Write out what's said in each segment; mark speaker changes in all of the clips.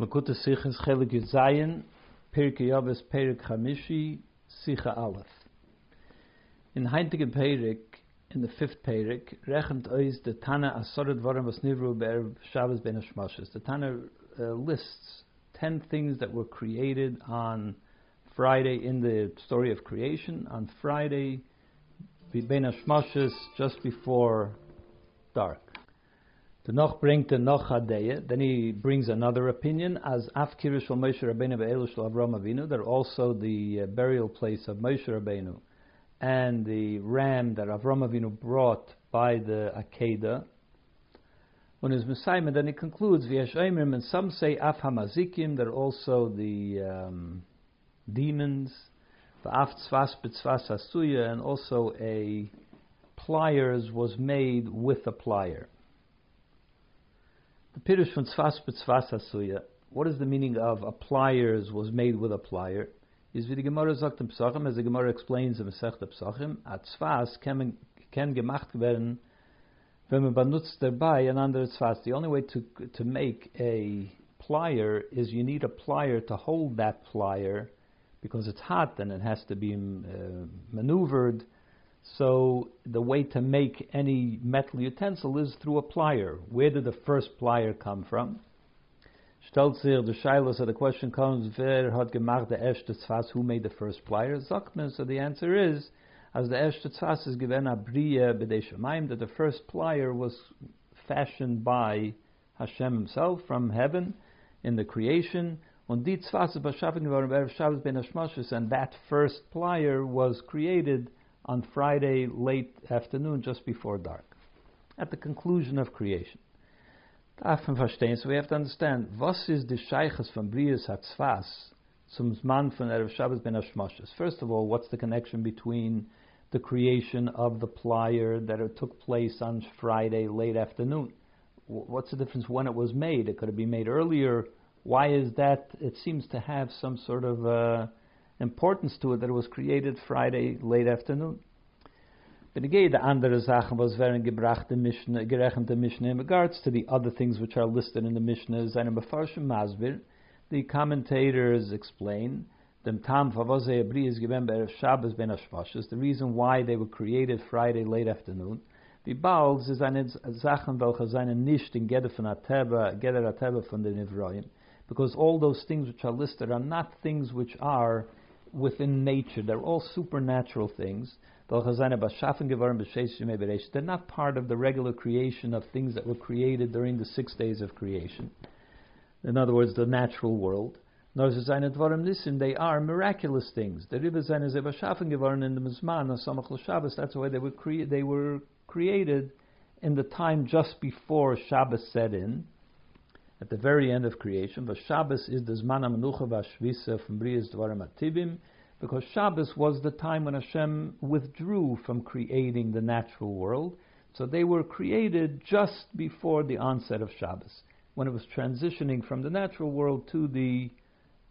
Speaker 1: Makuta Sichas Chelek Yudzayin, Pirkai Avos Perik Chamishi, Sicha Aleph. In Heintigen Perik, in the fifth Perik, rechent ois the Tana Asoret Varam was Nivru Be'er Shabbos Ben Hashmashas. The Tana uh, lists ten things that were created on Friday in the story of creation. On Friday, Ben Hashmashas, just before dark. The Noch bringt the Noch. Then he brings another opinion as Afkirish Shal Moshe Rabbeinu Ve'elu Shal Avram Avinu. That also the uh, burial place of Moshe Rabbeinu and the ram that Avram Avinu brought by the Akedah. When his Messiah, then he concludes V'yesh Oimrim, and some say Af hamazikim, they're also the um, demons. V'af Tzvas B'Tzvas Asuya, and also a pliers was made with a plier. Pirush B'Tzvas Asuya. What is the meaning of a pliers was made with a plier? Is wie die Gemara sagt in Pesachim, as the Gemara explains in Masech Pesachim, a Tzvas can, can gemacht werden, wenn man benutzt dabei an andere Tzvas. The only way to, to make a plier is you need a plier to hold that plier because it's hot and it has to be uh, maneuvered so the way to make any metal utensil is through a plier. Where did the first plier come from? Stellt the Shiloh, so the question comes, wer hat gemacht der erste Tzvas, who made the first plier? Sagt so the answer is, as the erste Tzvas is given a brie b'dei that the first plier was fashioned by Hashem himself from heaven in the creation, and that first plier was created on Friday late afternoon, just before dark, at the conclusion of creation. So we have to understand, was is the Sheiches from Brias Hatzvas zum Zman von Erev Shabbos ben Hashmoshes? First of all, what's the connection between the creation of the plier that it took place on Friday late afternoon? What's the difference when it was made? It could have been made earlier. Why is that? It seems to have some sort of uh, importance to it that it was created Friday late afternoon. Again, the andere Sachen was werden gebracht in Mishnah, gerechnet in Mishnah in regards to the other things which are listed in the Mishnah, seine Befarshim Masbir, the commentators explain, dem Tam Favose Abri is given by Shabbos ben Hashmoshes, the reason why they were created Friday late afternoon, the Baals is eine Sachen, welche seine nicht in Geder von Ateba, Geder Ateba von den Nivroim, because all those things which are listed are not things which are within nature. They're all supernatural things. They're not part of the regular creation of things that were created during the six days of creation. In other words, the natural world. They are miraculous things. The in the Mizman. That's why they were, crea- they were created in the time just before Shabbos set in at the very end of creation. But Shabbos is the Zman HaMenucha VaShvisa from Brias Dvarim Ativim, because Shabbos was the time when Hashem withdrew from creating the natural world. So they were created just before the onset of Shabbos, when it was transitioning from the natural world to the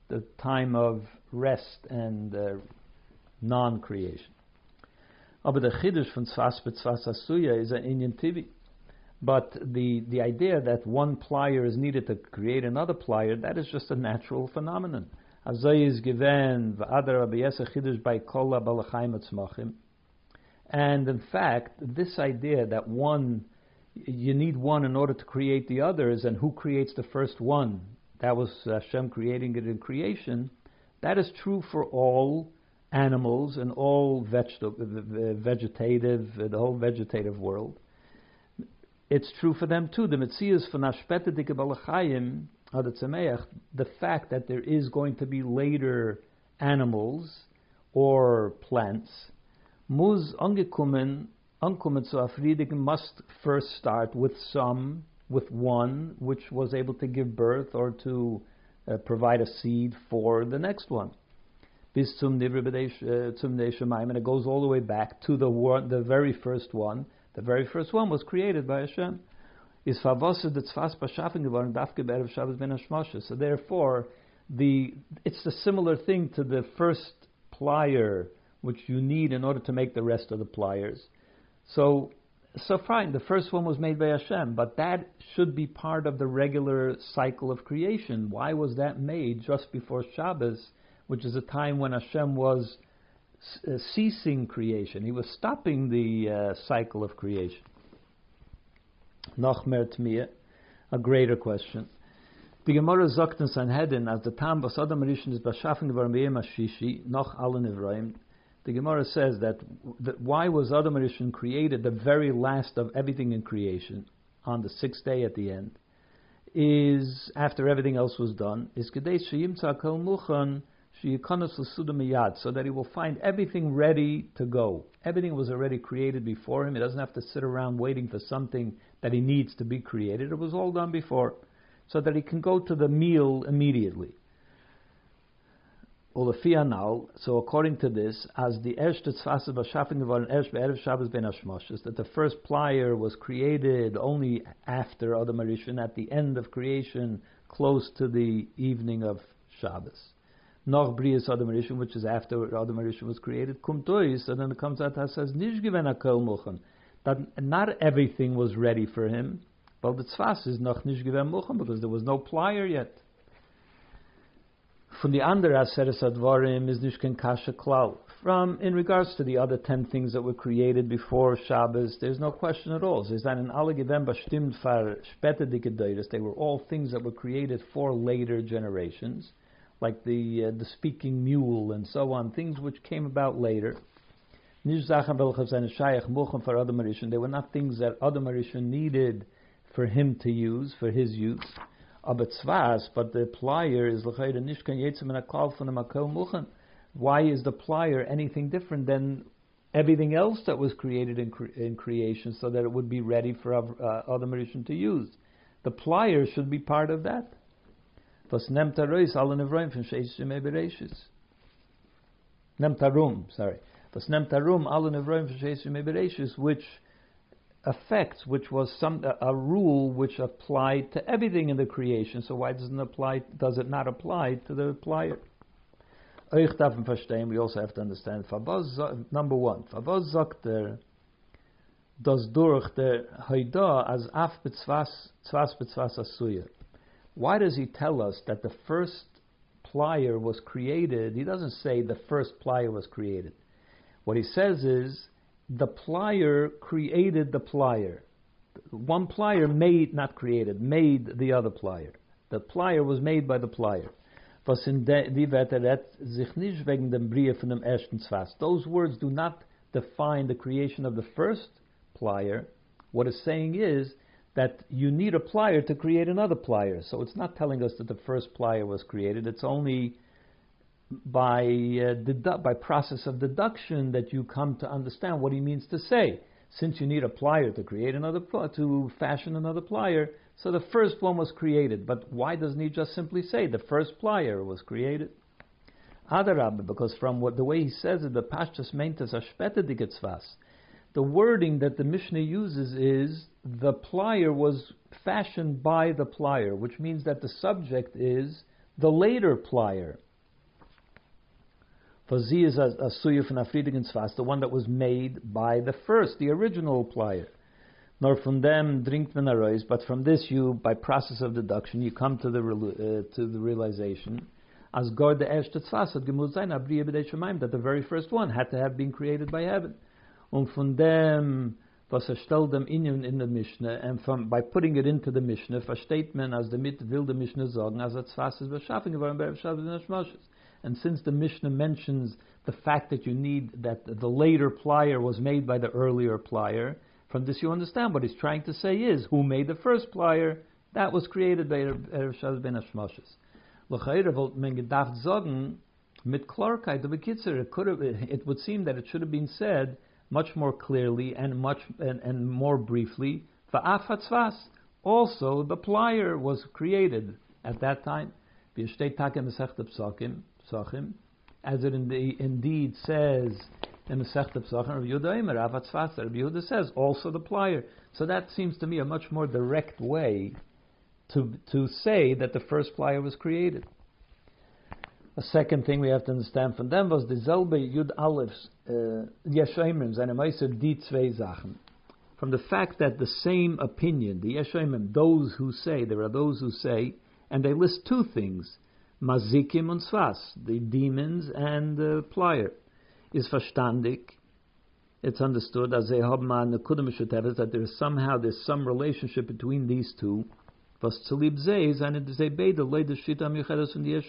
Speaker 1: the time of rest and uh, non-creation. Aber the Chiddush von Tzvas B'Tzvas Asuya is an Inyan Tivi. But the, the idea that one plier is needed to create another plier, that is just a natural phenomenon. given And in fact, this idea that one, you need one in order to create the others, and who creates the first one? That was Hashem creating it in creation. That is true for all animals and all vegetative, the whole vegetative world it's true for them too. The Metzias von Ashpetedike Balachayim, the fact that there is going to be later animals or plants, Muz angekumen, ankommen zu Afridigen must first start with some, with one, which was able to give birth or to uh, provide a seed for the next one. Bis uh, and it goes all the way back to the one, the very first one, the very first one was created by Hashem. So therefore, the, it's a similar thing to the first plier which you need in order to make the rest of the pliers. So so fine. The first one was made by Hashem, but that should be part of the regular cycle of creation. Why was that made just before Shabbos, which is a time when Hashem was ceasing creation? He was stopping the uh, cycle of creation. Noch mehr a greater question. The Gemara sagt in Sanhedrin, as the Tam was Adam Rishon is beschaffen geworden bei Shishi, noch alle Nevraim, the Gemara says that, that why was Adam Rishon created, the very last of everything in creation, on the sixth day at the end, is, after everything else was done, is Kedei Sheyimtza Kol Muchan so that he will find everything ready to go. Everything was already created before him. He doesn't have to sit around waiting for something that he needs to be created. It was all done before, so that he can go to the meal immediately. So according to this, as the be'erev Shabbos that the first plier was created only after Adam Rishon, at the end of creation, close to the evening of Shabbos. Noch Brias Adam Rishon, which is after Adam Rishon was created, Kumtois, and then it comes out that says Nish given Akol Muchen, that not everything was ready for him, but the Tzvas is noch Nish given because there was no plier yet. From the under Aseres Advarim is Nishken Kasha Klau. From in regards to the other ten things that were created before Shabbos, there's no question at all. There's that in Gedem bestimmt far später They were all things that were created for later generations, like the uh, the speaking mule and so on, things which came about later. They were not things that Adam Rishon needed for him to use, for his use. But the plier is nishkan. Why is the plier anything different than everything else that was created in, cre- in creation, so that it would be ready for uh, other Mauritian to use? The plier should be part of that. Was nemt arois alle nevroim from sheishim ebereshis. Nemt arum, sorry. Was nemt arum alle nevroim from sheishim ebereshis, which affects, which was some a, rule which applied to everything in the creation. So why doesn't apply? Does it not apply to the plier? We also have to understand. Number one, Fabaz sagt er, das durch der Haida as af betzvas betzvas asuya. Why does he tell us that the first plier was created? He doesn't say the first plier was created. What he says is the plier created the plier. One plier made, not created, made the other plier. The plier was made by the plier. Those words do not define the creation of the first plier. What it's saying is that you need a plier to create another plier. So it's not telling us that the first plier was created. It's only by uh, dedu- by process of deduction that you come to understand what he means to say. Since you need a plier to create another pl- to fashion another plier, so the first one was created. But why doesn't he just simply say the first plier was created? Adarab, because from what the way he says it, the pashtas meintas ashpete. The wording that the Mishnah uses is the plier was fashioned by the plier, which means that the subject is the later plier. For Z is a, a suya from Afridigens the one that was made by the first, the original plier. Nor from them drink man arois, but from this you, by process of deduction, you come to the uh, to the realization, as God the sein, that the very first one had to have been created by heaven. Und von dem, was er stellt dem Inyan in der Mishnah, and from, by putting it into the Mishnah, versteht man, as damit will the Mishnah sagen, as er Tzvas ist beschaffen geworden, bei Shabbos und and since the Mishnah mentions the fact that you need that the later plier was made by the earlier plier, from this you understand what he's trying to say is who made the first plier that was created by Erev Shabbos ben Hashmoshes. L'chayre wollte man gedacht sagen mit Klarkeit, aber Kitzer, it it would seem that it should have been said much more clearly and much and, and more briefly. Also the plier was created at that time. Psachim, as it indeed says in the Sechta Psachim, Rabbi Yehuda Eimer, Avat Rabbi Yehuda says, also the plier. So that seems to me a much more direct way to, to say that the first plier was created. A second thing we have to understand from them was the Zelbe Yud Alefs, uh, Yeshayimrim, seine Meister, die zwei Sachen. from the fact that the same opinion, the Yeshayim, those who say, there are those who say, and they list two things, Mazikim und Sfas, the demons and the plier, is verstandig. It's understood as they have that there is somehow there's some relationship between these two. Was zu lieb sei, seine ze beide leide shit am yechedes von die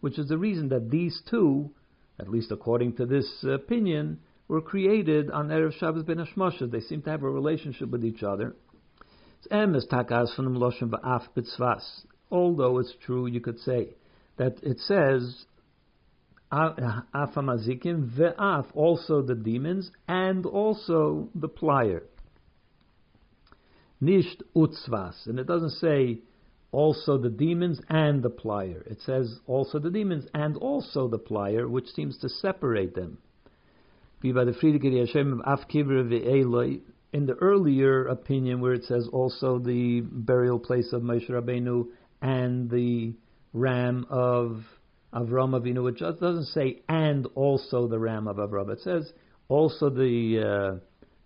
Speaker 1: which is the reason that these two, at least according to this opinion, were created on Erev Shabbos ben Hashmoshes. They seem to have a relationship with each other. Although it's true, you could say that it says Afamazikim ve'af, also the demons, and also the plier. Nisht utzvas, and it doesn't say also the demons and the plier. It says also the demons and also the plier, which seems to separate them. In the earlier opinion, where it says also the burial place of Moshe Rabbeinu and the ram of Avram Avinu, it just doesn't say and also the ram of Avram. It says also the uh,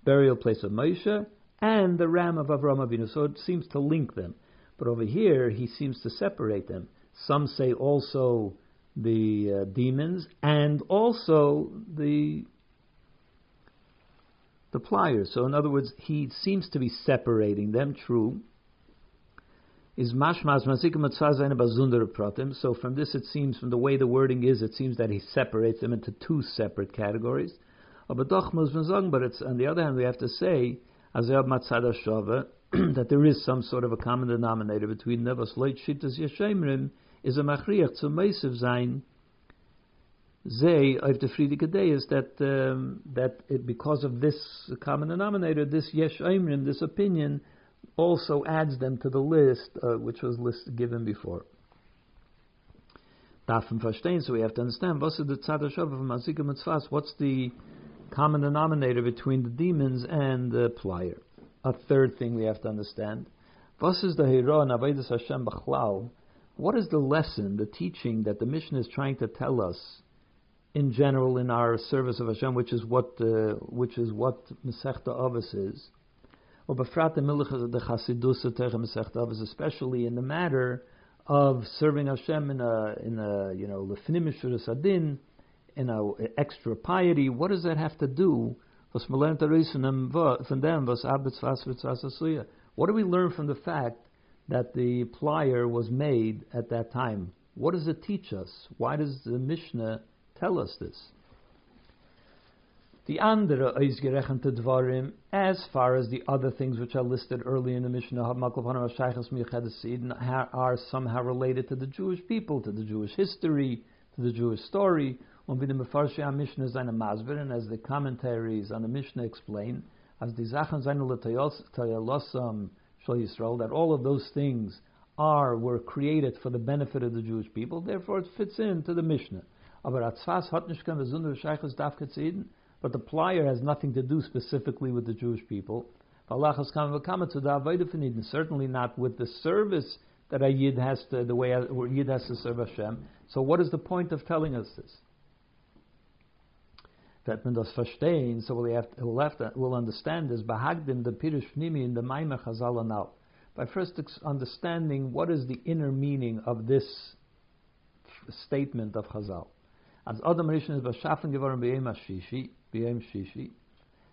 Speaker 1: burial place of Moshe and the ram of Avram Avinu. So it seems to link them. But over here, he seems to separate them. Some say also the uh, demons and also the the pliers. So in other words, he seems to be separating them. True. Is mashmas pratim. So from this, it seems from the way the wording is, it seems that he separates them into two separate categories. But it's on the other hand, we have to say that there is some sort of a common denominator between them. Was Shittas yeshemrim is a machriach zu meisav zayin. Zay of the Friedrich is that um, that it, because of this common denominator, this yesh this opinion, also adds them to the list uh, which was list given before. Dafen verstehen, so we have to understand what's the tzad of Mazikim What's the common denominator between the demons and the plier? A third thing we have to understand. What is the the lesson, the teaching that the mission is trying to tell us in general in our service of Hashem, which is what uh, which is what Masechta Avos is, or especially in the matter of serving Hashem in a in a you know lefnim adin, in a extra piety. What does that have to do what do we learn from the fact that the plier was made at that time? What does it teach us? Why does the Mishnah tell us this? The andere eisgerechente dvarim, as far as the other things which are listed early in the Mishnah, are somehow related to the Jewish people, to the Jewish history, to the Jewish story. Und wie die Mefarshei Mishnah seine Masber, and as the commentaries on the Mishnah explain, as die Sachen seine Letayalosam Shal Yisrael, that all of those things are, were created for the benefit of the Jewish people, therefore it fits into the Mishnah. Aber hat nicht kein but the plier has nothing to do specifically with the Jewish people. Certainly not with the service that a Yid has to, the way a Yid has to serve Hashem. So what is the point of telling us this? That man das verstehen, so we'll, have, we'll, have to, we'll understand this, bahagdim the pirush nimi in the Maimah Chazal now. By first understanding what is the inner meaning of this statement of Chazal. As Adam Rishon is beschaffen geworden b'yem shishi, b'yem shishi,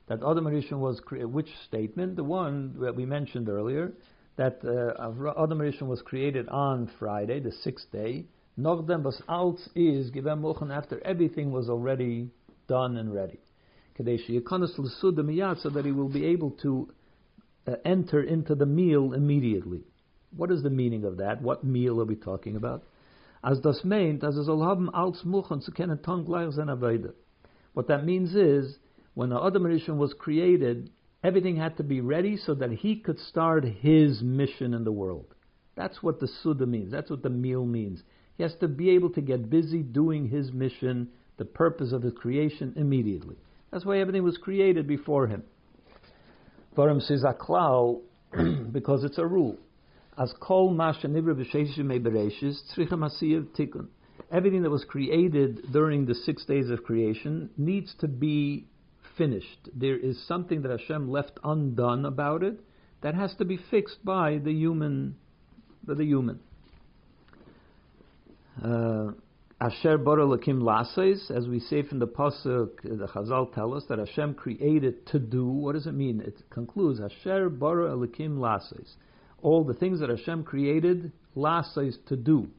Speaker 1: that Adam Rishon was, which statement? The one that we mentioned earlier, that uh, Adam Rishon was created on Friday, the sixth day, Nogdem was alt is given after everything was already done and ready. So that he will be able to uh, enter into the meal immediately. What is the meaning of that? What meal are we talking about? As das meint, as es haben als Muchen zu kennen Tong gleich What that means is, when the Adam Rishon was created, everything had to be ready so that he could start his mission in the world. That's what the Suda means. That's what the meal means. He has to be able to get busy doing his mission the purpose of his creation immediately. That's why everything was created before him. Varim says aklau because it's a rule. As kol masha tikun. Everything that was created during the six days of creation needs to be finished. There is something that Hashem left undone about it that has to be fixed by the human, by the human. Uh, Asher bara lakim as we say from the pasuk, the Chazal tell us that Hashem created to do. What does it mean? It concludes Asher bara lakim lases. All the things that Hashem created, lases to do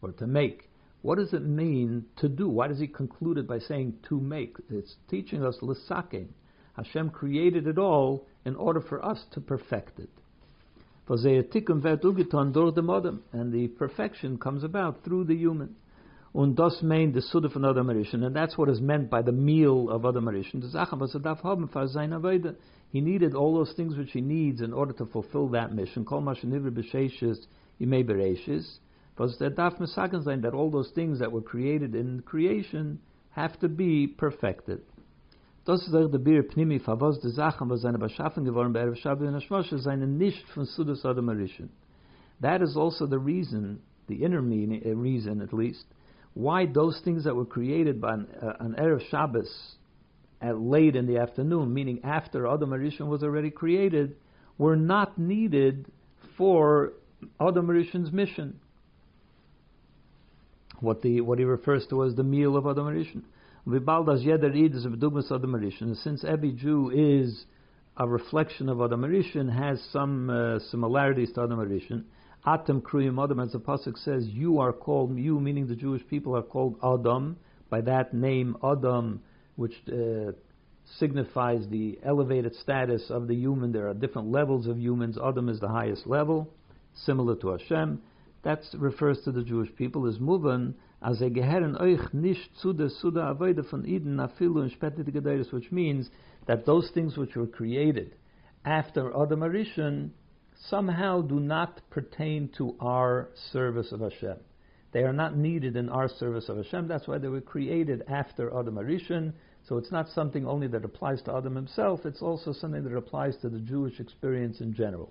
Speaker 1: or to make. What does it mean to do? Why does he conclude it by saying to make? It's teaching us lisakein. Hashem created it all in order for us to perfect it. And the perfection comes about through the human. Und das meint the Suda von Adam and that's what is meant by the meal of Adam Arishan. He needed all those things which he needs in order to fulfill that mission. Kol mashenivr b'sheishes yimei bereishis. Because der darf misaken sein that all those things that were created in creation have to be perfected. Das ist auch der Bir Pnimi, was die Sachen, was seine geworden bei Shabbat und seine nicht von Sudas Adam. That is also the reason, the inner meaning, uh, reason at least, why those things that were created by an, uh, Erev Shabbos at late in the afternoon, meaning after Adam Arishan was already created, were not needed for Adam Arishan's mission. What the what he refers to as the meal of Adam Arishan. Since every Jew is a reflection of Adam Arishan, has some uh, similarities to Adam Arishan. Atem kruyim Adam, as the pasuk says, you are called you, meaning the Jewish people are called Adam by that name Adam, which uh, signifies the elevated status of the human. There are different levels of humans. Adam is the highest level, similar to Hashem. That refers to the Jewish people as Muvan, as a geheren euch nicht zu der Suda Avoide von Eden afilu and Gederis, which means that those things which were created after Adam Arishan somehow do not pertain to our service of Hashem. They are not needed in our service of Hashem. That's why they were created after Adam Arishan. So it's not something only that applies to Adam himself, it's also something that applies to the Jewish experience in general.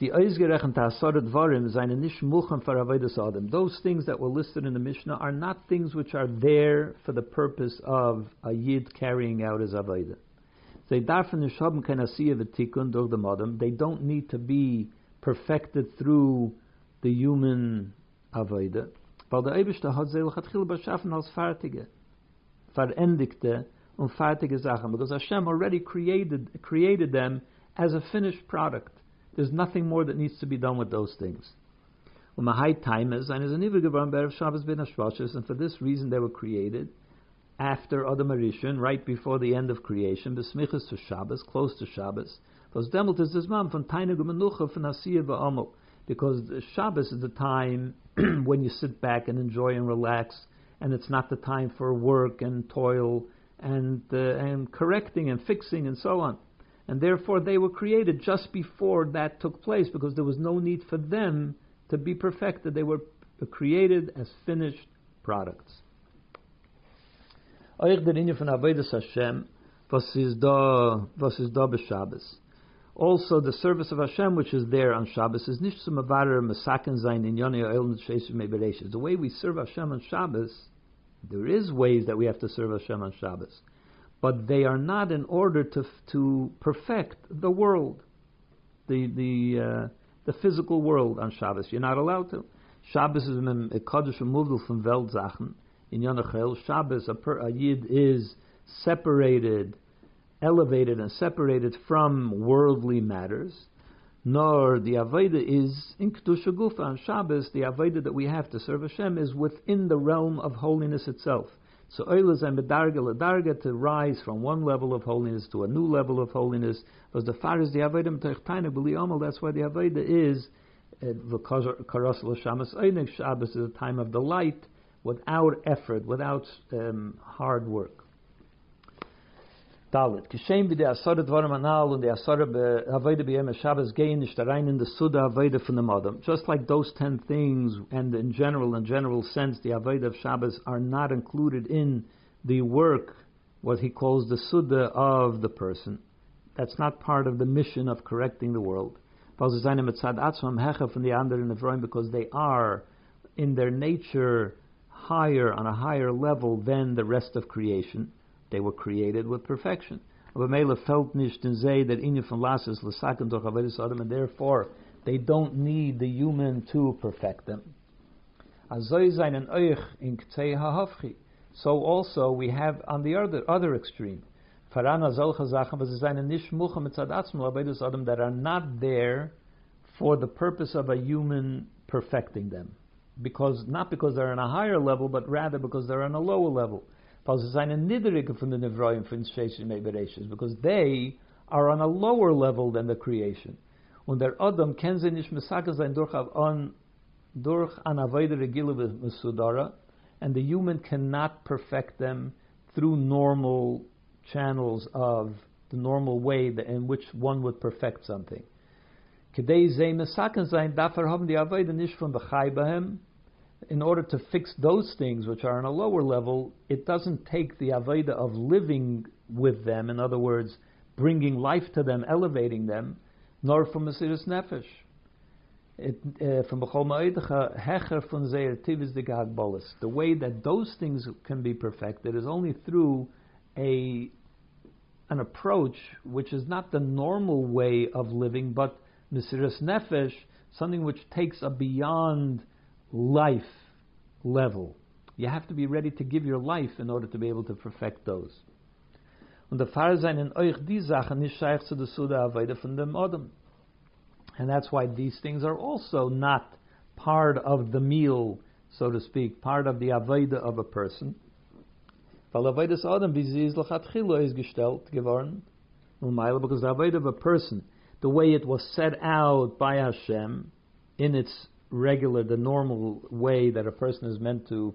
Speaker 1: Those things that were listed in the Mishnah are not things which are there for the purpose of a Yid carrying out his Avodah. They don't need to be perfected through the human der Eibishter hat sie lechatchil beschaffen als fertige, verendigte und fertige Sachen. Because Hashem already created, created them as a finished product. There's nothing more that needs to be done with those things. Um a high time is, and is an Berev Shabbos ben and for this reason they were created after Adam Arishan, right before the end of creation, besmichas to Shabbos, close to Shabbos. Those demelt is man from from. Because Shabbos is the time when you sit back and enjoy and relax, and it's not the time for work and toil and uh, and correcting and fixing and so on. And therefore, they were created just before that took place because there was no need for them to be perfected. They were created as finished products. Euch der Inge von Avodas Hashem, was is da, was is da Shabbos. Also, the service of Hashem, which is there on Shabbos, is nicht zum Avarer Masaken sein in Yoni Oil Mebereshes. The way we serve Hashem on Shabbos, there is ways that we have to serve Hashem on Shabbos, but they are not in order to to perfect the world, the the uh, the physical world on Shabbos. You're not allowed to. Shabbos is a kaddish removal from Weltsachen in Yanachel, Shabbos, a, per, a Yid is separated, elevated and separated from worldly matters, nor the Aveda is in Kedusha Gufa on Shabbos, the Aveda that we have to serve Hashem is within the realm of holiness itself. So Oilaz and Bedarga Ladarga to rise from one level of holiness to a new level of holiness, was the far as the Aveda Mtechtaina B'li that's why the Aveda is eh, the Karas L'Shamas Einig Shabbos is a time of delight, without effort, without um, hard work. Dalit. Kishem wie der Asara Dvarim Anal und der Asara Avodah B'Yem Shabbos gehen nicht rein in the Suda Avodah from the Madam. Just like those ten things, and in general, in general sense, the Avodah of Shabbos are not included in the work, what he calls the Suda of the person. That's not part of the mission of correcting the world. Because they are, in their nature, higher, on a higher level than the rest of creation. They were created with perfection. Felt durch Avedis Adam, and therefore they don't need the human to perfect them. So also we have on the other, other extreme, that are not there for the purpose of a human perfecting them. Because, not because they're on a higher level, but rather because they're on a lower level. Because they are on a lower level than the creation. Und der Adam sein durch an durch an and the human cannot perfect them through normal channels of the normal way in which one would perfect something. In order to fix those things which are on a lower level, it doesn't take the Aveda of living with them, in other words, bringing life to them, elevating them, nor from Mesiris Nefesh. It, uh, from. The way that those things can be perfected is only through a an approach which is not the normal way of living, but Mesiris Nefesh, something which takes a beyond life level. You have to be ready to give your life in order to be able to perfect those. Und der sein in euch die Sachen nicht scheich zu der Suda von dem Adam. And that's why these things are also not part of the meal, so to speak, part of the Aveide of a person. Weil Adam, wie sie ist lechatchilo, is gestellt geworden. Because the Aveide of a person, the way it was set out by Hashem, in its regular, the normal way that a person is meant to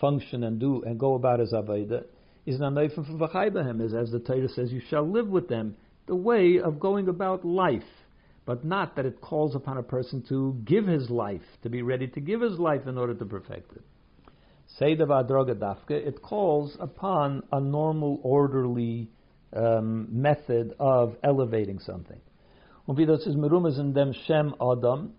Speaker 1: function and do and go about his avodah is nanoifim is as the Torah says, you shall live with them, the way of going about life, but not that it calls upon a person to give his life, to be ready to give his life in order to perfect it. Seidav adroga dafke, it calls upon a normal, orderly um, method of elevating something. Das ist merumas in dem Shem Adam,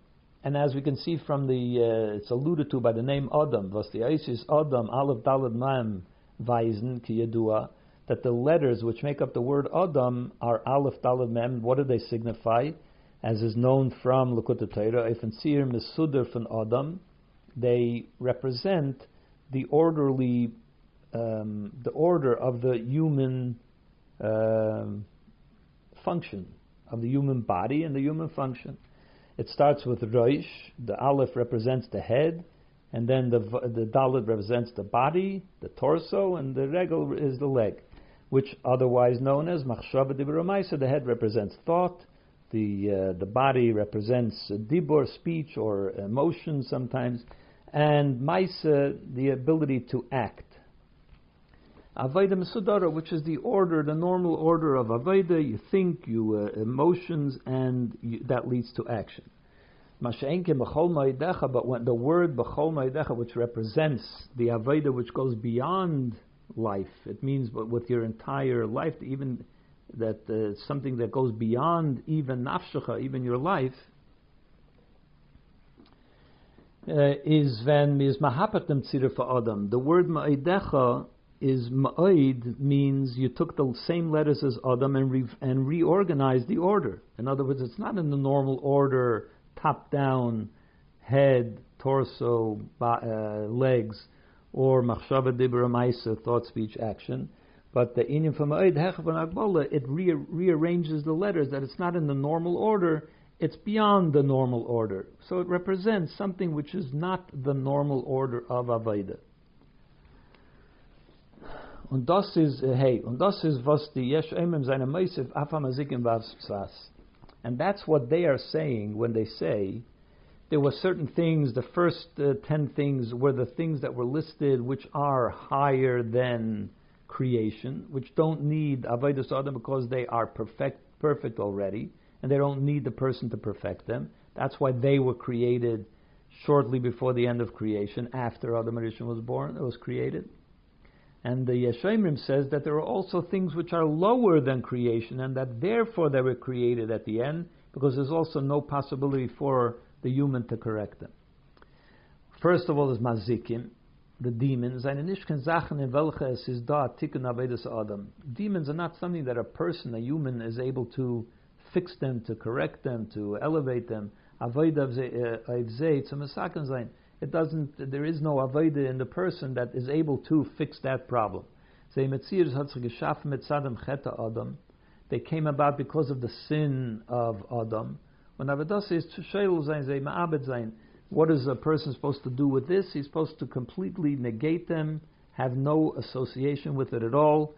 Speaker 1: and as we can see from the, uh, it's alluded to by the name Adam, was the Isis Adam, Aleph Dalad Mam Weisen, Kiyadua, that the letters which make up the word Adam are Aleph Dalad Mem. What do they signify? As is known from Likkutei Torah, Sir Mesuder from Adam, they represent the orderly, um, the order of the human uh, function, of the human body and the human function. It starts with Roish. The Aleph represents the head, and then the the Dalit represents the body, the torso, and the Regel is the leg, which otherwise known as Machshava Dibur The head represents thought. The uh, the body represents dibur, speech or emotion sometimes, and Maisa, the ability to act. Aveda Mesudara, which is the order, the normal order of Aveda, you think, you uh, emotions, and you, that leads to action. Ma'idecha, but when the word B'chol Ma'idecha, which represents the Aveda which goes beyond life, it means with your entire life, even that uh, something that goes beyond even nafshecha, even your life, uh, is when is mahapatem tzir for Adam. The word ma'idecha is ma'id means you took the same letters as Adam and, re- and reorganized the order. In other words, it's not in the normal order, top down, head, torso, uh, legs, or machshava dibra maisa, thought, speech, action. But the inyan from ma'id hechav it re- rearranges the letters that it's not in the normal order. It's beyond the normal order. So it represents something which is not the normal order of Avaida. Und das ist, uh, hey, und das ist, was die Yesh Emem seine Meisif Afamazikim Vavsas. And that's what they are saying when they say there were certain things, the first uh, ten things were the things that were listed which are higher than creation, which don't need Avodah Adam because they are perfect, perfect already, and they don't need the person to perfect them. That's why they were created shortly before the end of creation, after Adam Rishon was born, it was created. And the Yeshayimrim says that there are also things which are lower than creation, and that therefore they were created at the end, because there's also no possibility for the human to correct them. First of all, is mazikim. the demons. Demons are not something that a person, a human, is able to fix them, to correct them, to elevate them. It doesn't, there is no avodah in the person that is able to fix that problem. They came about because of the sin of Adam. When Avodah says, what is a person supposed to do with this? He's supposed to completely negate them, have no association with it at all.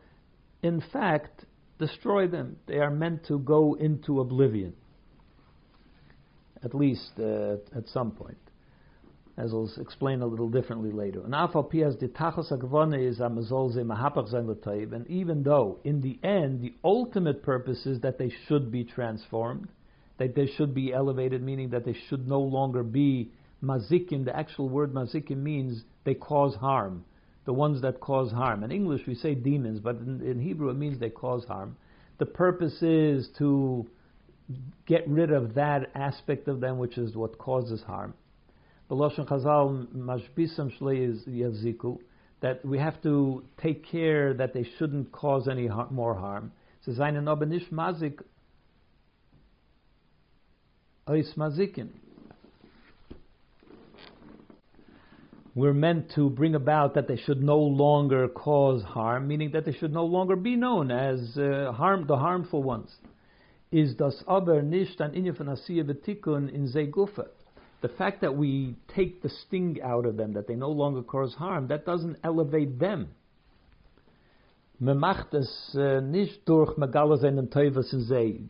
Speaker 1: In fact, destroy them. They are meant to go into oblivion, at least uh, at some point, as I'll explain a little differently later. And even though, in the end, the ultimate purpose is that they should be transformed, that they should be elevated, meaning that they should no longer be mazikim, the actual word mazikim means they cause harm. The ones that cause harm. In English we say demons, but in, in Hebrew it means they cause harm. The purpose is to get rid of that aspect of them, which is what causes harm. Chazal that we have to take care that they shouldn't cause any har- more harm. Says mazik mazikin we're meant to bring about that they should no longer cause harm, meaning that they should no longer be known as uh, harm, the harmful ones. Is das aber nicht an in? The fact that we take the sting out of them, that they no longer cause harm, that doesn't elevate them. Uh, you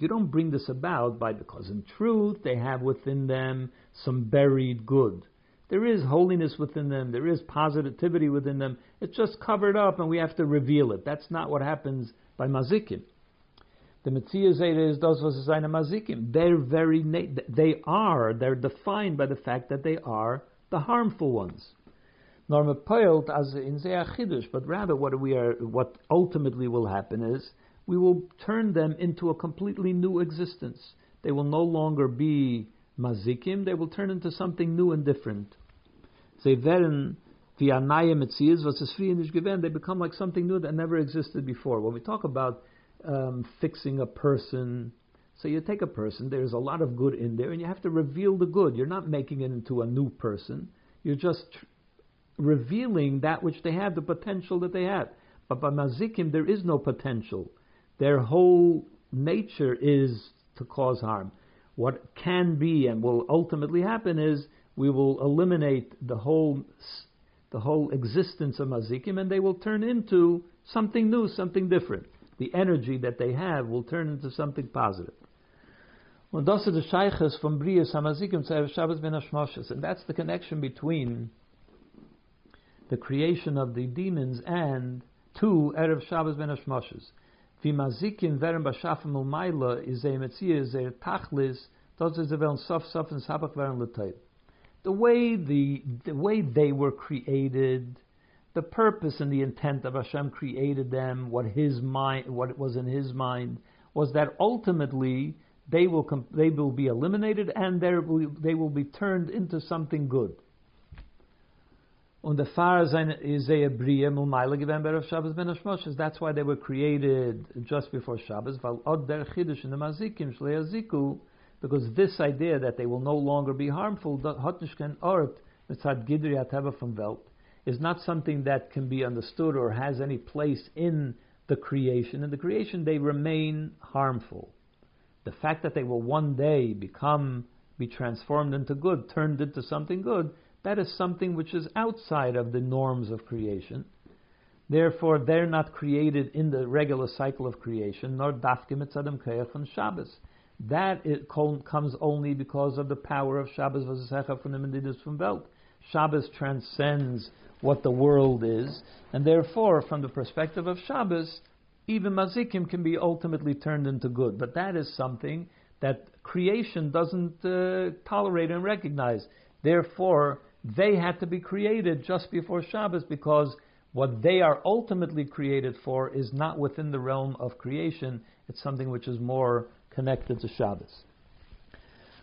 Speaker 1: don't bring this about by because in truth they have within them some buried good there is holiness within them. There is positivity within them. It's just covered up, and we have to reveal it. That's not what happens by mazikim. The Mitzvah is those was mazikim. They're very na- they are they're defined by the fact that they are the harmful ones. Norma poilt as in chidush, but rather what we are what ultimately will happen is we will turn them into a completely new existence. They will no longer be mazikim, they will turn into something new and different. They wie anaye metzias, was they become like something new that never existed before. When we talk about um, fixing a person, so you take a person, there's a lot of good in there, and you have to reveal the good. You're not making it into a new person. You're just tr- revealing that which they have, the potential that they have. But by mazikim, there is no potential. Their whole nature is to cause harm. What can be and will ultimately happen is we will eliminate the whole the whole existence of mazikim, and they will turn into something new, something different. The energy that they have will turn into something positive. And that's the connection between the creation of the demons and two Erev Shabbos ben Hashmoshes. B'shafim u'mayla sof sof sabach l'tayb. The way the the way they were created, the purpose and the intent of Hashem created them, what His mind, what was in His mind, was that ultimately they will they will be eliminated and they will be turned into something good. Und der Fahrer is a Bria Mulmaila given Berev Shabbos ben. That's why they were created just before Shabbos. Od in the Mazikim because this idea that they will no longer be harmful, Hotnishken Ort, Mitzad Gidri Ateva from Welt, is not something that can be understood or has any place in the creation. In the creation, they remain harmful. The fact that they will one day become, be transformed into good, turned into something good, that is something which is outside of the norms of creation. Therefore, they're not created in the regular cycle of creation, nor dafke mitzadam kayach on Shabbos. That it comes only because of the power of Shabbos v'zesecha from the Medidus from Welt. Shabbos transcends what the world is, and therefore, from the perspective of Shabbos, even mazikim can be ultimately turned into good. But that is something that creation doesn't uh, tolerate and recognize. Therefore, they had to be created just before Shabbos because what they are ultimately created for is not within the realm of creation. It's something which is more connected to Shabbos.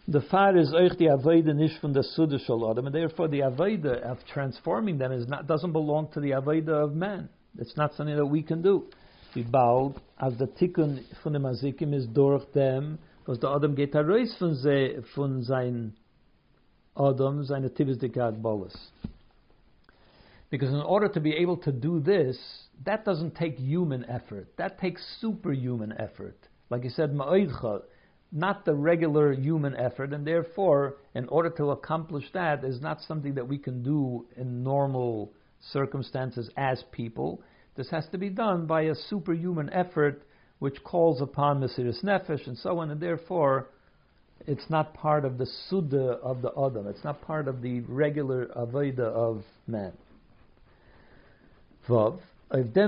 Speaker 1: The far is euch the avoida nish from the suda shalom, and therefore the avoida of transforming them is not doesn't belong to the avoida of man. It's not something that we can do. We bald as the tikkun von dem mazikim is durch dem, was der Adam geht heraus von, ze, von sein Adam, seine Tivisdikat Bolus. Because in order to be able to do this, that doesn't take human effort. That takes superhuman effort. Like you said, ma'oidcha, not the regular human effort, and therefore, in order to accomplish that, is not something that we can do in normal circumstances as people. This has to be done by a superhuman effort which calls upon Mesiris Nefesh and so on, and therefore it's not part of the Suda of the Adam. It's not part of the regular Avodah of man. Vav. And to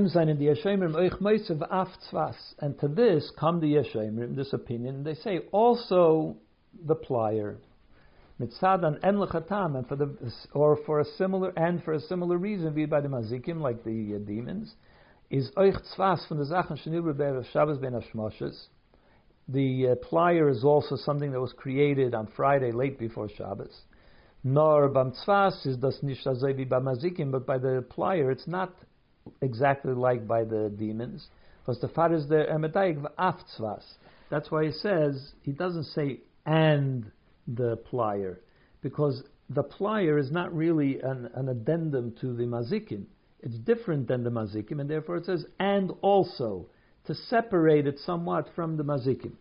Speaker 1: this come the Yeshemrim, this opinion. They say also the plier. Mitzadan en lechatam, and for the or for a similar and for a similar reason, be by the mazikim like the uh, demons, is euch tzvas from the zachen shenibur be'er Shabbos ben hashmoshes. The uh, plier is also something that was created on Friday late before Shabbos. Nor bam tzvas is das nicht azevi mazikim, but by the plier it's not exactly like by the demons. Because the father is the emedayik v'aftzvas. That's why he says he doesn't say and the plier, because the plier is not really an, an addendum to the mazikim. It's different than the mazikim, and therefore it says and also to separate it somewhat from the mazikim.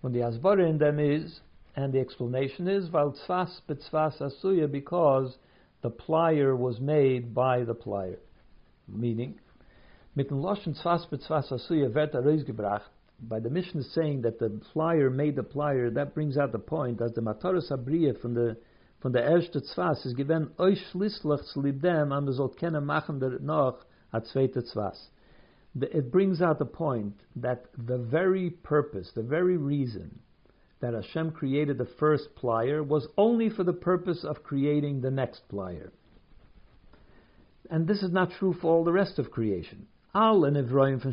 Speaker 1: When the asbara in them is, and the explanation is val tzvas betzvas asuya because the plier was made by the plier meaning, mit dem Loschen Tzvas betzvas asuya wird er herausgebracht, by the Mishnah is saying that the flyer made the plier, that brings out the point, as the Mataros Abriya from the von der erste Tzvas is given euch schließlich zu dem, und man soll kennen machen der noch a zweite Tzvas. It brings out the point that the very purpose, the very reason that Hashem created the first plier was only for the purpose of creating the next plier. And this is not true for all the rest of creation. Al and from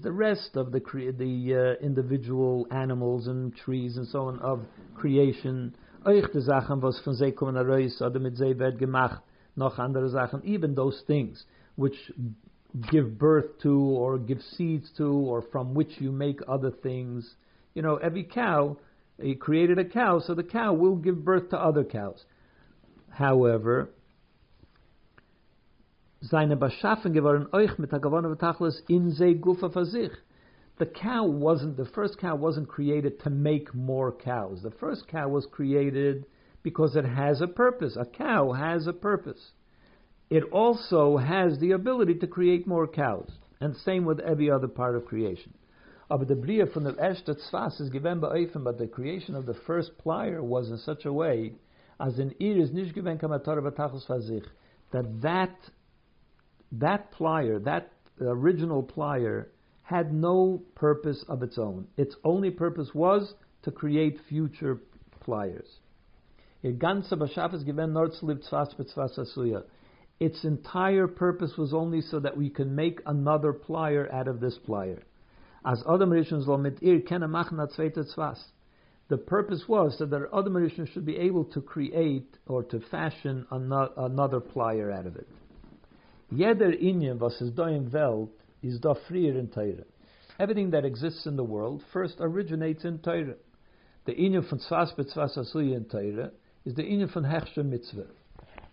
Speaker 1: the rest of the the uh, individual animals and trees and so on of creation, even those things which give birth to or give seeds to or from which you make other things. You know, every cow, he created a cow, so the cow will give birth to other cows. However, seine beschaffen geworden euch mit der gewonnene Tachlis in se gufa für. The cow wasn't the first cow wasn't created to make more cows. The first cow was created because it has a purpose. A cow has a purpose. It also has the ability to create more cows. And same with every other part of creation. Aber the Bria from the erste Tzvas is given by Eifen, but the creation of the first plier was in such a way as in Ir is nicht given kamator betachos vazich, that that that plier, that original plier, had no purpose of its own. Its only purpose was to create future pliers. Its entire purpose was only so that we can make another plier out of this plier. As ir The purpose was so that Adam Rishon should be able to create or to fashion another plier out of it. Jeder Inyan, was is da in Welt, is da frier in Teire. Everything that exists in the world first originates in Teire. The Inyan von Tzvas betzvas asuya in Teire is the Inyan von Hechsher Mitzvah.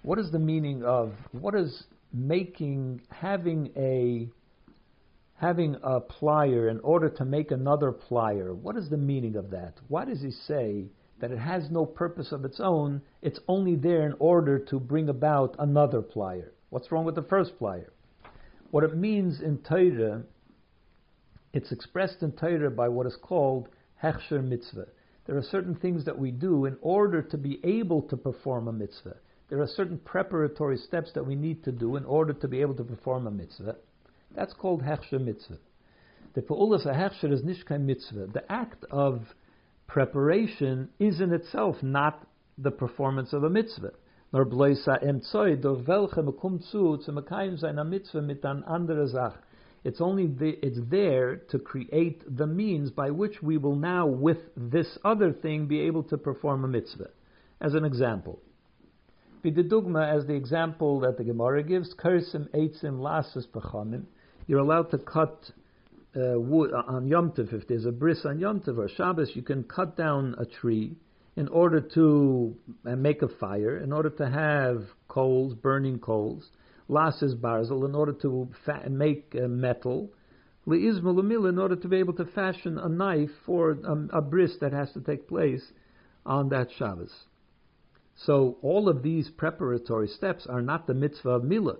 Speaker 1: What is the meaning of, what is making, having a, having a plier in order to make another plier? What is the meaning of that? Why does he say that it has no purpose of its own, it's only there in order to bring about another plier? What's wrong with the first plier? What it means in Torah, it's expressed in Torah by what is called Hechsher Mitzvah. There are certain things that we do in order to be able to perform a mitzvah. There are certain preparatory steps that we need to do in order to be able to perform a mitzvah. That's called Hechsher Mitzvah. The Pa'ulas Hechsher is Nishkai Mitzvah. The act of preparation is in itself not the performance of a mitzvah nor bloisa welche zu, zu mekayim seiner mit an andere. It's only the, it's there to create the means by which we will now, with this other thing, be able to perform a mitzvah. As an example, Vididugma, as the example that the Gemara gives, Kersim Eitzim Lasas Pachamim, you're allowed to cut uh, wood on Yom Tov. If there's a bris on Yom Tov or Shabbos, you can cut down a tree in order to uh, make a fire, in order to have coals, burning coals. Lasas Barzel, in order to fa- make uh, metal. Le'izma in order to be able to fashion a knife for a, a bris that has to take place on that Shabbos. So all of these preparatory steps are not the mitzvah of milah.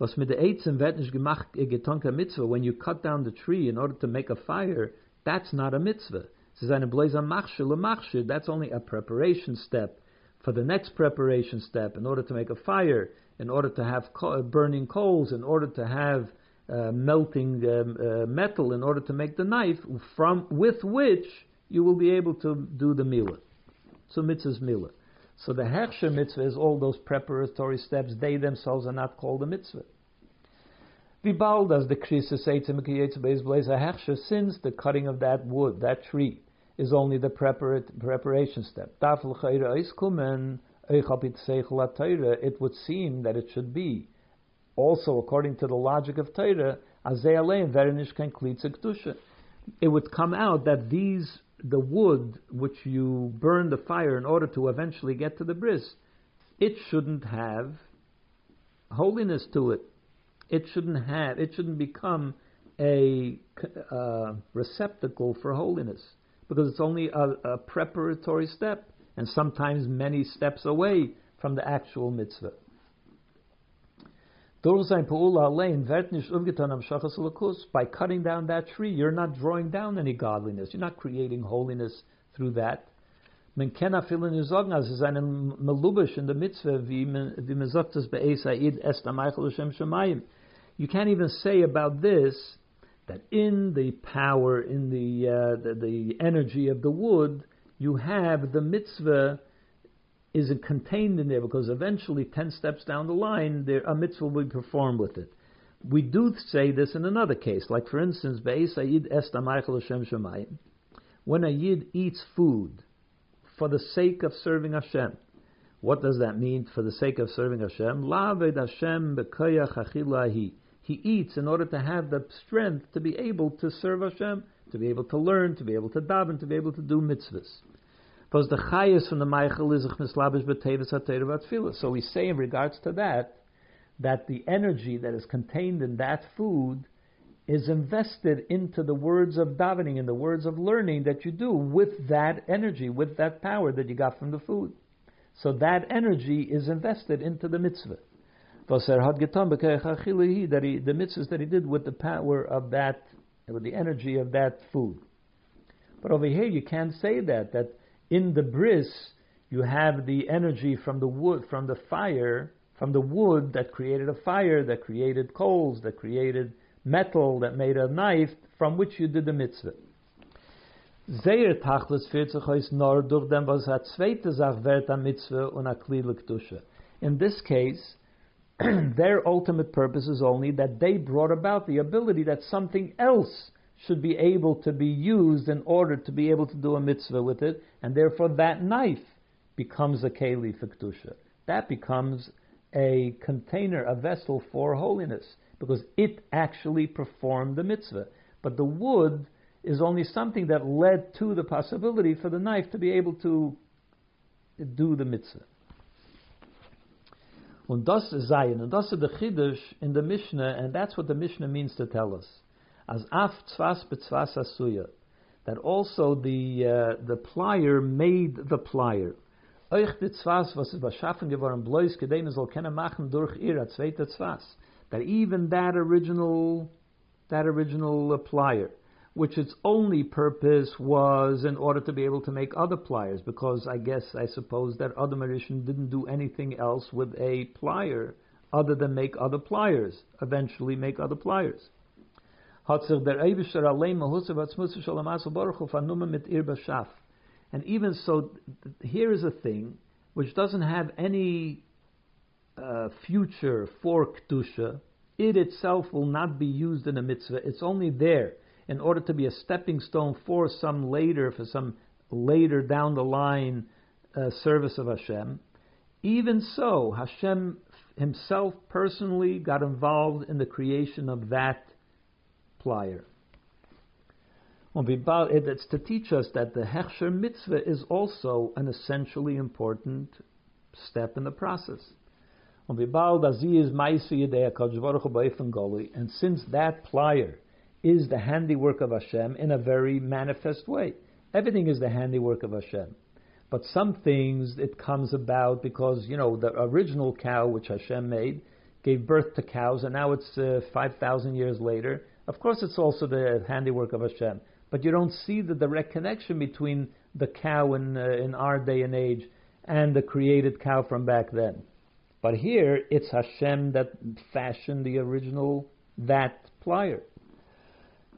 Speaker 1: Getonka mitzvah. When you cut down the tree in order to make a fire, that's not a mitzvah. That's only a preparation step for the next preparation step in order to make a fire, in order to have co- burning coals, in order to have uh, melting um, uh, metal, in order to make the knife from with which you will be able to do the milah. So mitzvah's milah. So the Hechsher mitzvah is all those preparatory steps. They themselves are not called a mitzvah. Vibal does the krisa say to blaze a hechsher since the cutting of that wood, that tree, is only the preparation step. It would seem that it should be also according to the logic of Torah, it would come out that these the wood which you burn the fire in order to eventually get to the bris, it shouldn't have holiness to it. It shouldn't have. It shouldn't become a uh, receptacle for holiness because it's only a, a preparatory step, and sometimes many steps away from the actual mitzvah. By cutting down that tree, you're not drawing down any godliness. You're not creating holiness through that. You can't even say about this that in the power, in the, uh, the, the energy of the wood, you have the mitzvah is contained in there because eventually, ten steps down the line, there, a mitzvah will be performed with it. We do say this in another case, like for instance, Be'ez Ayid Est Hashem Shemayim. When a Yid eats food for the sake of serving Hashem, what does that mean for the sake of serving Hashem? Laved Hashem bekoyach achilahi. He eats in order to have the strength to be able to serve Hashem, to be able to learn, to be able to daven, to be able to do mitzvahs. Because the chayas from the maachal is mislabish b'tevis hateirat So we say in regards to that, that the energy that is contained in that food is invested into the words of davening and the words of learning that you do with that energy, with that power that you got from the food. So that energy is invested into the mitzvah. That he, the mitzvahs that he did with the power of that, with the energy of that food. But over here you can't say that, that in the bris, you have the energy from the wood, from the fire, from the wood that created a fire, that created coals, that created metal, that made a knife, from which you did the mitzvah. Zeir tachlis nor durch dem was hat zweite Sach mitzvah und a. In this case, their ultimate purpose is only that they brought about the ability that something else should be able to be used in order to be able to do a mitzvah with it, and therefore that knife becomes a keli for kedusha. That becomes a container, a vessel for holiness, because it actually performed the mitzvah. But the wood is only something that led to the possibility for the knife to be able to do the mitzvah. Und das ist Zion, and das ist the Chiddush in the Mishnah, and that's what the Mishnah means to tell us as af tzvas betzvas asuya, that also the uh, the plier made the plier. Euch de tzvas was es beschaffen geworden soll machen durch ihr zweite tzvas. That even that original that original uh, plier, which its only purpose was in order to be able to make other pliers, because I guess I suppose that other magician didn't do anything else with a plier other than make other pliers, eventually make other pliers. And even so, here is a thing which doesn't have any uh, future for Kedusha it itself will not be used in a mitzvah. It's only there in order to be a stepping stone for some later, for some later down the line uh, service of Hashem. Even so, Hashem himself personally got involved in the creation of that plier. It's to teach us that the Hechsher mitzvah is also an essentially important step in the process. And since that plier is the handiwork of Hashem in a very manifest way, everything is the handiwork of Hashem. But some things it comes about because you know the original cow which Hashem made gave birth to cows, and now it's uh, five thousand years later. Of course, it's also the handiwork of Hashem, but you don't see the direct connection between the cow in uh, in our day and age and the created cow from back then. But here it's Hashem that fashioned the original that plier.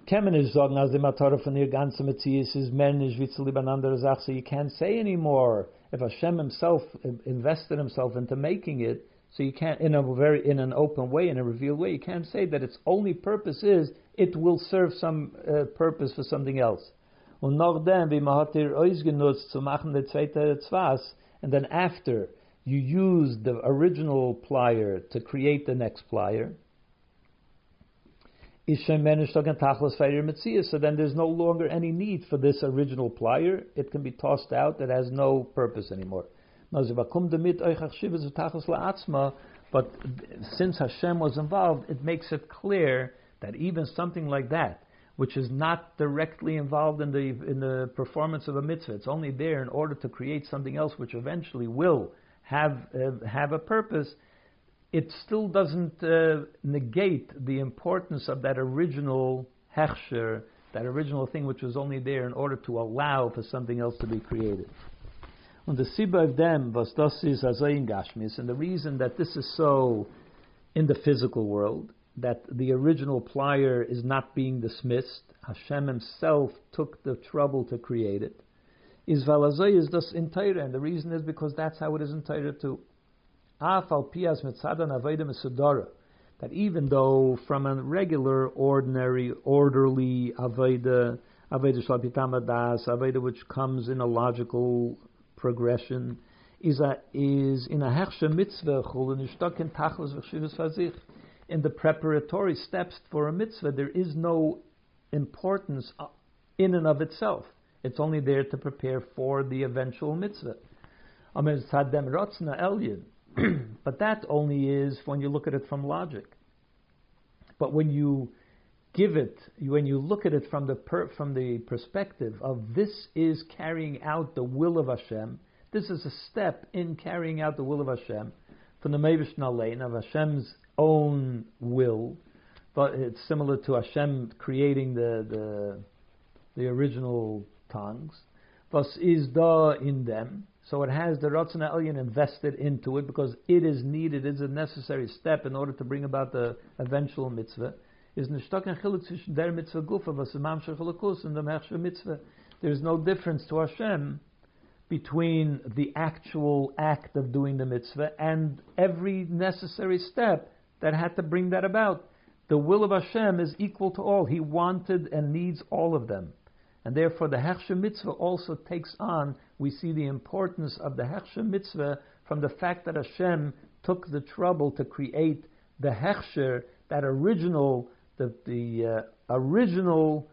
Speaker 1: Kemen is sagen, als die Matara von ihr ganze Metzies ist männlich wie zu lieben andere Sachen. So you can't say anymore. If Hashem himself invested himself into making it, so you can't, in a very, in an open way, in a revealed way, you can't say that its only purpose is it will serve some uh, purpose for something else. Und noch dann, wie man hat ihr ausgenutzt zu machen der zweite Tzvas, and then after you use the original plier to create the next plier, so then there's no longer any need for this original plier. It can be tossed out. It has no purpose anymore. But since Hashem was involved, it makes it clear that even something like that, which is not directly involved in the in the performance of a mitzvah, it's only there in order to create something else, which eventually will have uh, have a purpose it still doesn't uh, negate the importance of that original hechsher, that original thing which was only there in order to allow for something else to be created. Und the Sibba of them was is gashmis, and the reason that this is so in the physical world, that the original plier is not being dismissed, Hashem Himself took the trouble to create it, is valazay is das in and the reason is because that's how it is in Torah too that even though from a regular, ordinary, orderly Aveda, Aveda Aveda which comes in a logical progression, is a, is in a Hechshe mitzvah in the preparatory steps for a mitzvah, there is no importance uh, in and of itself. It's only there to prepare for the eventual mitzvah. but that only is when you look at it from logic. But when you give it, when you look at it from the per, from the perspective of this is carrying out the will of Hashem, this is a step in carrying out the will of Hashem from the Mevish Nalein of Hashem's own will, but it's similar to Hashem creating the the, the original tongues. Was is da in them? So it has the Ratzon Elyon invested into it because it is needed, it is a necessary step in order to bring about the eventual mitzvah. Is nishtaken chiluk zwischen der mitzvah gufa was mamshach and the mechsher mitzvah. There is no difference to Hashem between the actual act of doing the mitzvah and every necessary step that had to bring that about. The will of Hashem is equal to all. He wanted and needs all of them. And therefore, the Hechsher mitzvah also takes on, we see the importance of the Hechsher mitzvah from the fact that Hashem took the trouble to create the Hechsher, that original, the, the uh, original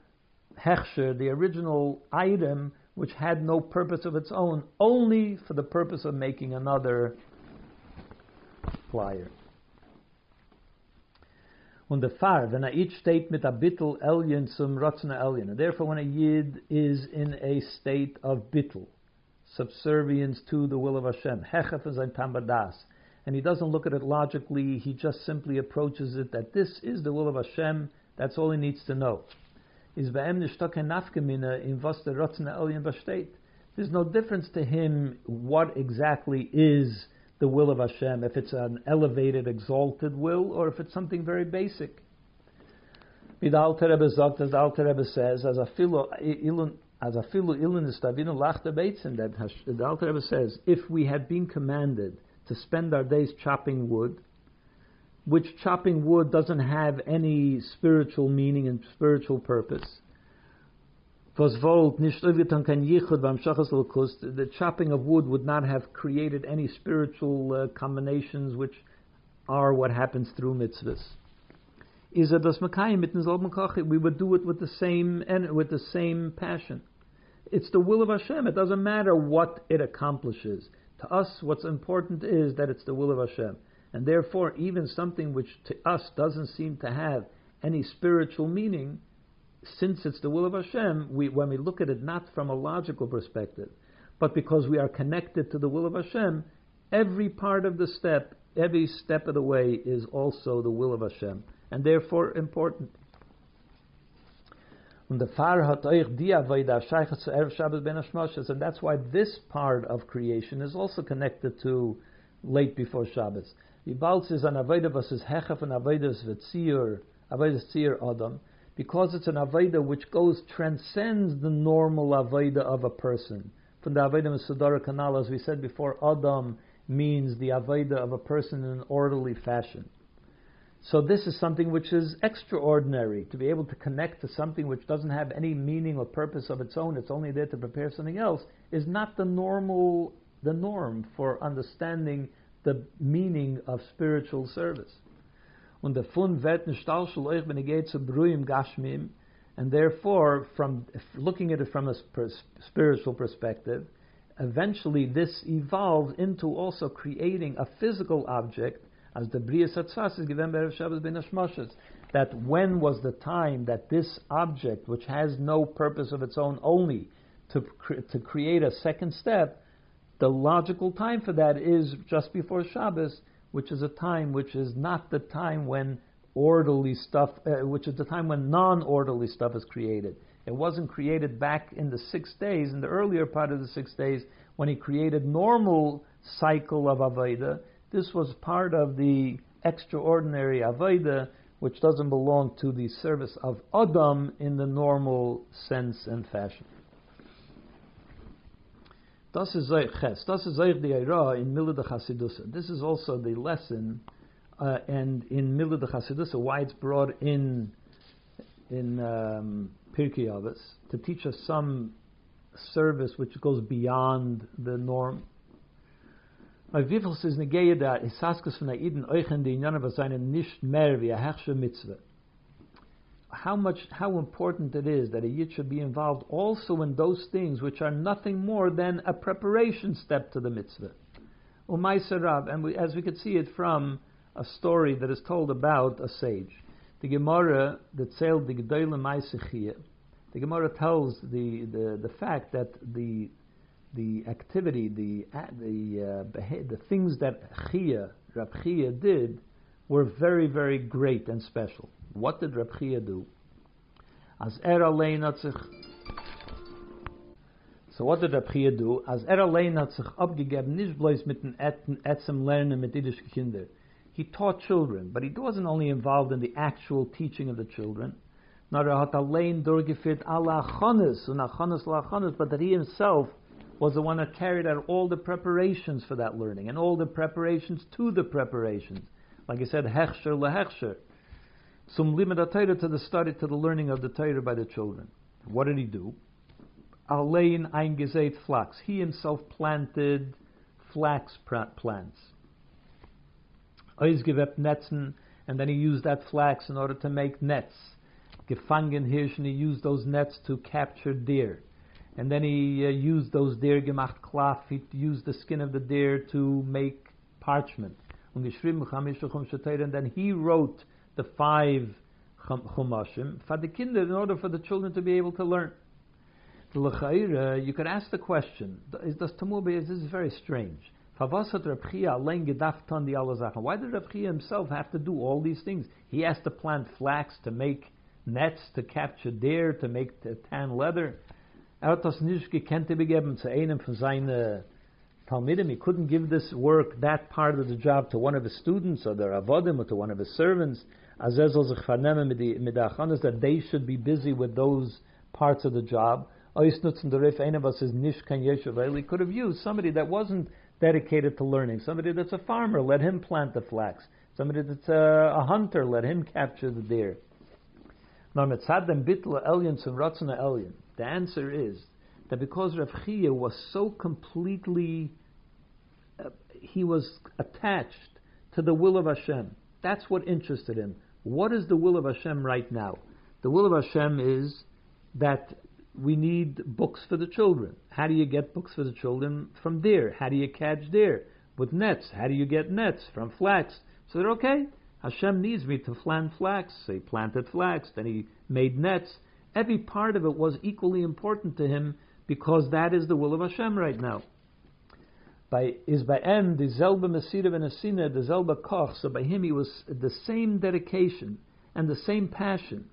Speaker 1: Hechsher, the original item which had no purpose of its own, only for the purpose of making another plier. Und der Fahr, wenn er it steht mit a bittel Elyon zum Rotzner Elyon. Therefore, when a Yid is in a state of bittel, subservience to the will of Hashem, hechef is ein tambadas, and he doesn't look at it logically, he just simply approaches it that this is the will of Hashem, that's all he needs to know. Is be'em nishtaken nafkemina in was der Rotzner Elyon besteht. There's no difference to him what exactly is the will of Hashem, if it's an elevated, exalted will, or if it's something very basic. Wie der Rebbe as Alter Rebbe says, as a filo ilun, as a filo ilun is stavinu lachte beitzen, that the Alter Rebbe says, if we had been commanded to spend our days chopping wood, which chopping wood doesn't have any spiritual meaning and spiritual purpose. The chopping of wood would not have created any spiritual uh, combinations which are what happens through mitzvahs. Is das We would do it with the same with the same passion. It's the will of Hashem. It doesn't matter what it accomplishes. To us, what's important is that it's the will of Hashem. And therefore, even something which to us doesn't seem to have any spiritual meaning, since it's the will of Hashem, we, when we look at it not from a logical perspective, but because we are connected to the will of Hashem, every part of the step, every step of the way is also the will of Hashem, and therefore important. And that's why this part of creation is also connected to late before Shabbos. An Adam, because it's an Aveda which goes, transcends the normal Aveda of a person. From the Aveda Mesudara Kanal, as we said before, Adam means the Aveda of a person in an orderly fashion. So this is something which is extraordinary to be able to connect to something which doesn't have any meaning or purpose of its own. It's only there to prepare something else. Is not the normal the norm for understanding the meaning of spiritual service. Und der Fund wird nicht euch, wenn geht zu Bruim Gashmim, and therefore, from looking at it from a spiritual perspective, eventually this evolved into also creating a physical object, as the Bria Satzvas is given by Shabbos ben that when was the time that this object, which has no purpose of its own only, to, to create a second step, the logical time for that is just before Shabbos, which is a time which is not the time when orderly stuff, uh, which is the time when non-orderly stuff is created. It wasn't created back in the six days, in the earlier part of the six days, when he created normal cycle of Aveda. This was part of the extraordinary Aveda, which doesn't belong to the service of Adam in the normal sense and fashion. Das is Ches. Das is the Eira in Mila de Chasidusa. This is also the lesson, uh, and in Mila de Chasidusa, why it's brought in in um, Pirkai Avos to teach us some service which goes beyond the norm. Bei Wifels ist negeje da Isaskus von der Iden euchen die Inyanen was seinen nicht Mitzvah how much how important it is that a yid should be involved also in those things which are nothing more than a preparation step to the mitzvah. Umaisarav, and we, as we could see it from a story that is told about a sage. The Gemara that sailed the Gedoyle Maisechiyah. The Gemara tells the, the, the fact that the the activity, the the uh, the things that Chia, Rab Chia did were very very great and special. What did Reb Chia do? As er allein hat sich So what did Reb Chia do? As er allein hat sich abgegeben, nicht bloß mit den Etzem lernen mit jüdischen Kinder. He taught children, but he wasn't only involved in the actual teaching of the children, nor er hat allein durchgeführt alle Achonis und Achonis la but that he himself was the one that carried out all the preparations for that learning and all the preparations to the preparations. Like I said, Hechsher lehechsher some limit to the study, to the learning of the Torah by the children. What did he do? Alein eingezeit flax. He himself planted flax plants. Ausgewebt netzen, and then he used that flax in order to make nets. Gefangen Hirsch, and he used those nets to capture deer. And then he uh, used those deer gemacht klaf. He used the skin of the deer to make parchment. And then he wrote the five chumashim for the kinder in order for the children to be able to learn. You could ask the question: Is this This is very strange. Why did Reb Chia himself have to do all these things? He has to plant flax to make nets, to capture deer, to make tan leather. Er Talmidim. He couldn't give this work, that part of the job, to one of his students or the avodim or to one of his servants that they should be busy with those parts of the job. He could have used somebody that wasn't dedicated to learning, somebody that's a farmer, let him plant the flax. Somebody that's a, a hunter, let him capture the deer. The answer is that because Rav Chia was so completely, uh, he was attached to the will of Hashem. That's what interested him. What is the will of Hashem right now? The will of Hashem is that we need books for the children. How do you get books for the children? From deer. How do you catch deer? With nets. How do you get nets? From flax. So they're okay. Hashem needs me to plant flax. So he planted flax, then he made nets. Every part of it was equally important to him because that is the will of Hashem right now. By is by the Zelba Mesira and Asina, the Zelba Koch, so by him he was the same dedication and the same passion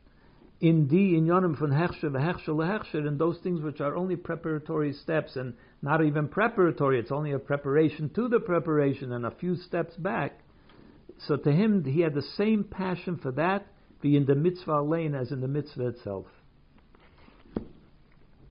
Speaker 1: in the in Yonim von Hechsher v'Hechsher lehechsher and those things which are only preparatory steps and not even preparatory, it's only a preparation to the preparation and a few steps back. So to him, he had the same passion for that, be in the mitzvah lane as in the mitzvah itself.